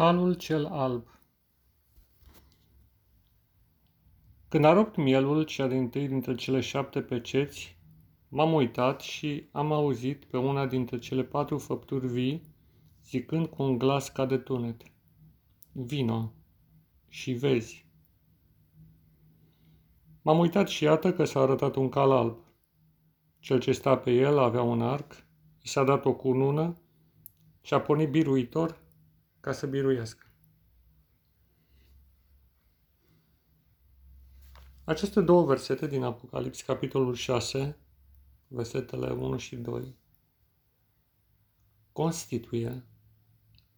Calul cel alb Când a rupt mielul cea din tâi dintre cele șapte peceți, m-am uitat și am auzit pe una dintre cele patru făpturi vii, zicând cu un glas ca de tunet, Vino și vezi. M-am uitat și iată că s-a arătat un cal alb. Cel ce sta pe el avea un arc, i s-a dat o cunună și a pornit biruitor ca să biruiască. Aceste două versete din Apocalips, capitolul 6, versetele 1 și 2, constituie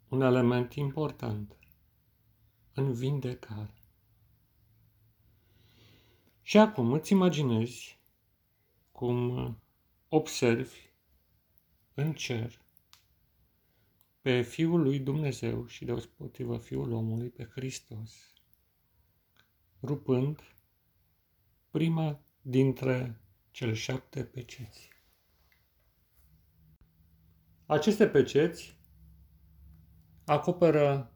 un element important în vindecare. Și acum îți imaginezi cum observi în cer pe Fiul lui Dumnezeu și deopotrivă Fiul omului, pe Hristos, rupând prima dintre cele șapte peceți. Aceste peceți acoperă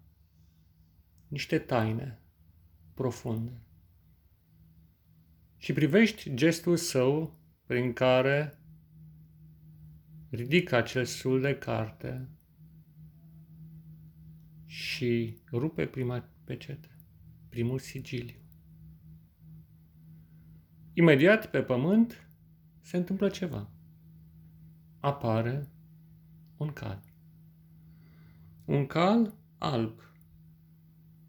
niște taine profunde și privești gestul său prin care ridică acel sul de carte și rupe prima pecete, primul sigiliu. Imediat pe pământ se întâmplă ceva. Apare un cal. Un cal alb,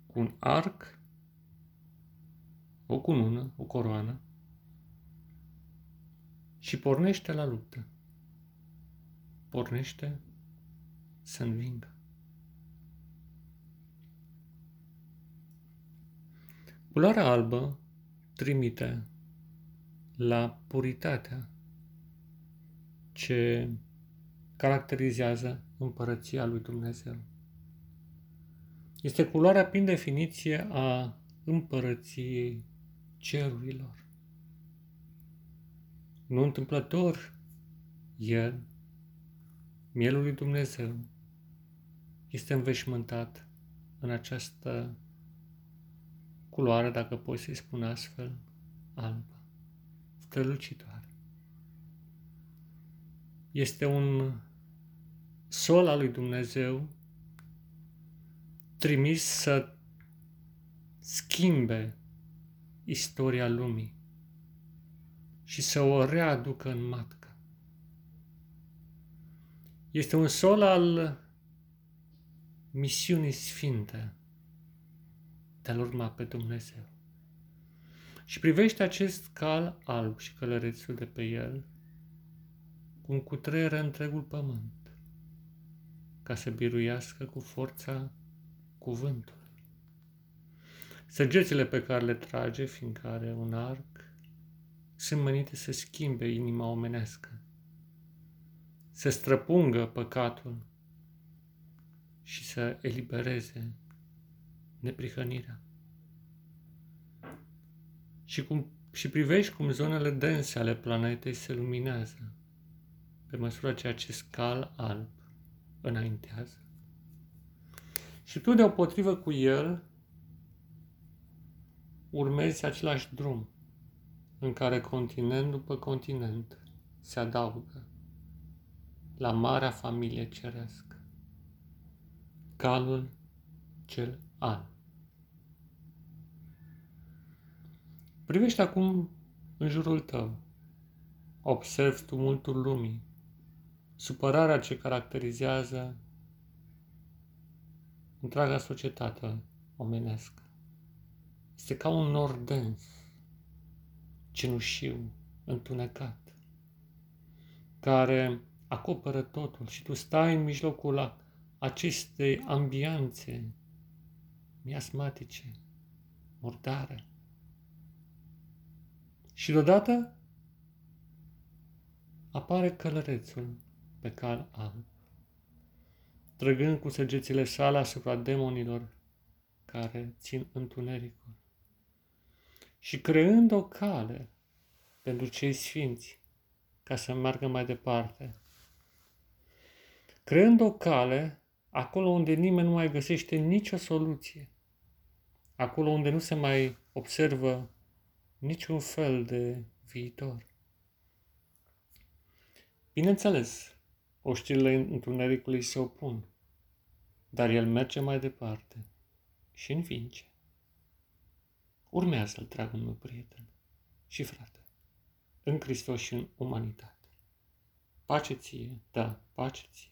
cu un arc, o cunună, o coroană, și pornește la luptă. Pornește să învingă. Culoarea albă trimite la puritatea ce caracterizează împărăția lui Dumnezeu. Este culoarea prin definiție a împărăției cerurilor. Nu întâmplător, el, mielul lui Dumnezeu, este înveșmântat în această culoare, dacă poți să-i spun astfel, albă, strălucitoare. Este un sol al lui Dumnezeu trimis să schimbe istoria lumii și să o readucă în matcă. Este un sol al misiunii sfinte de a-L urma pe Dumnezeu. Și privește acest cal alb și călărețul de pe el, cum cutreieră întregul pământ, ca să biruiască cu forța cuvântului. Săgețile pe care le trage, fiindcă are un arc, sunt menite să schimbe inima omenească, să străpungă păcatul și să elibereze neprihănirea. Și, cum, și privești cum zonele dense ale planetei se luminează pe măsură ce acest cal alb înaintează. Și tu, deopotrivă cu el, urmezi același drum în care continent după continent se adaugă la marea familie cerească, calul cel alb. Privește acum în jurul tău. Observi tumultul lumii, supărarea ce caracterizează întreaga societate omenească. Este ca un nor dens, cenușiu, întunecat, care acoperă totul și tu stai în mijlocul acestei ambianțe miasmatice, murdare. Și deodată apare călărețul pe cal alb, trăgând cu săgețile sale asupra demonilor care țin întunericul și creând o cale pentru cei sfinți ca să meargă mai departe. Creând o cale acolo unde nimeni nu mai găsește nicio soluție, acolo unde nu se mai observă niciun fel de viitor. Bineînțeles, oștirile întunericului se opun, dar el merge mai departe și învinge. Urmează-l, dragul meu prieten și frate, în Hristos și în umanitate. Pace ție, da, pace ție.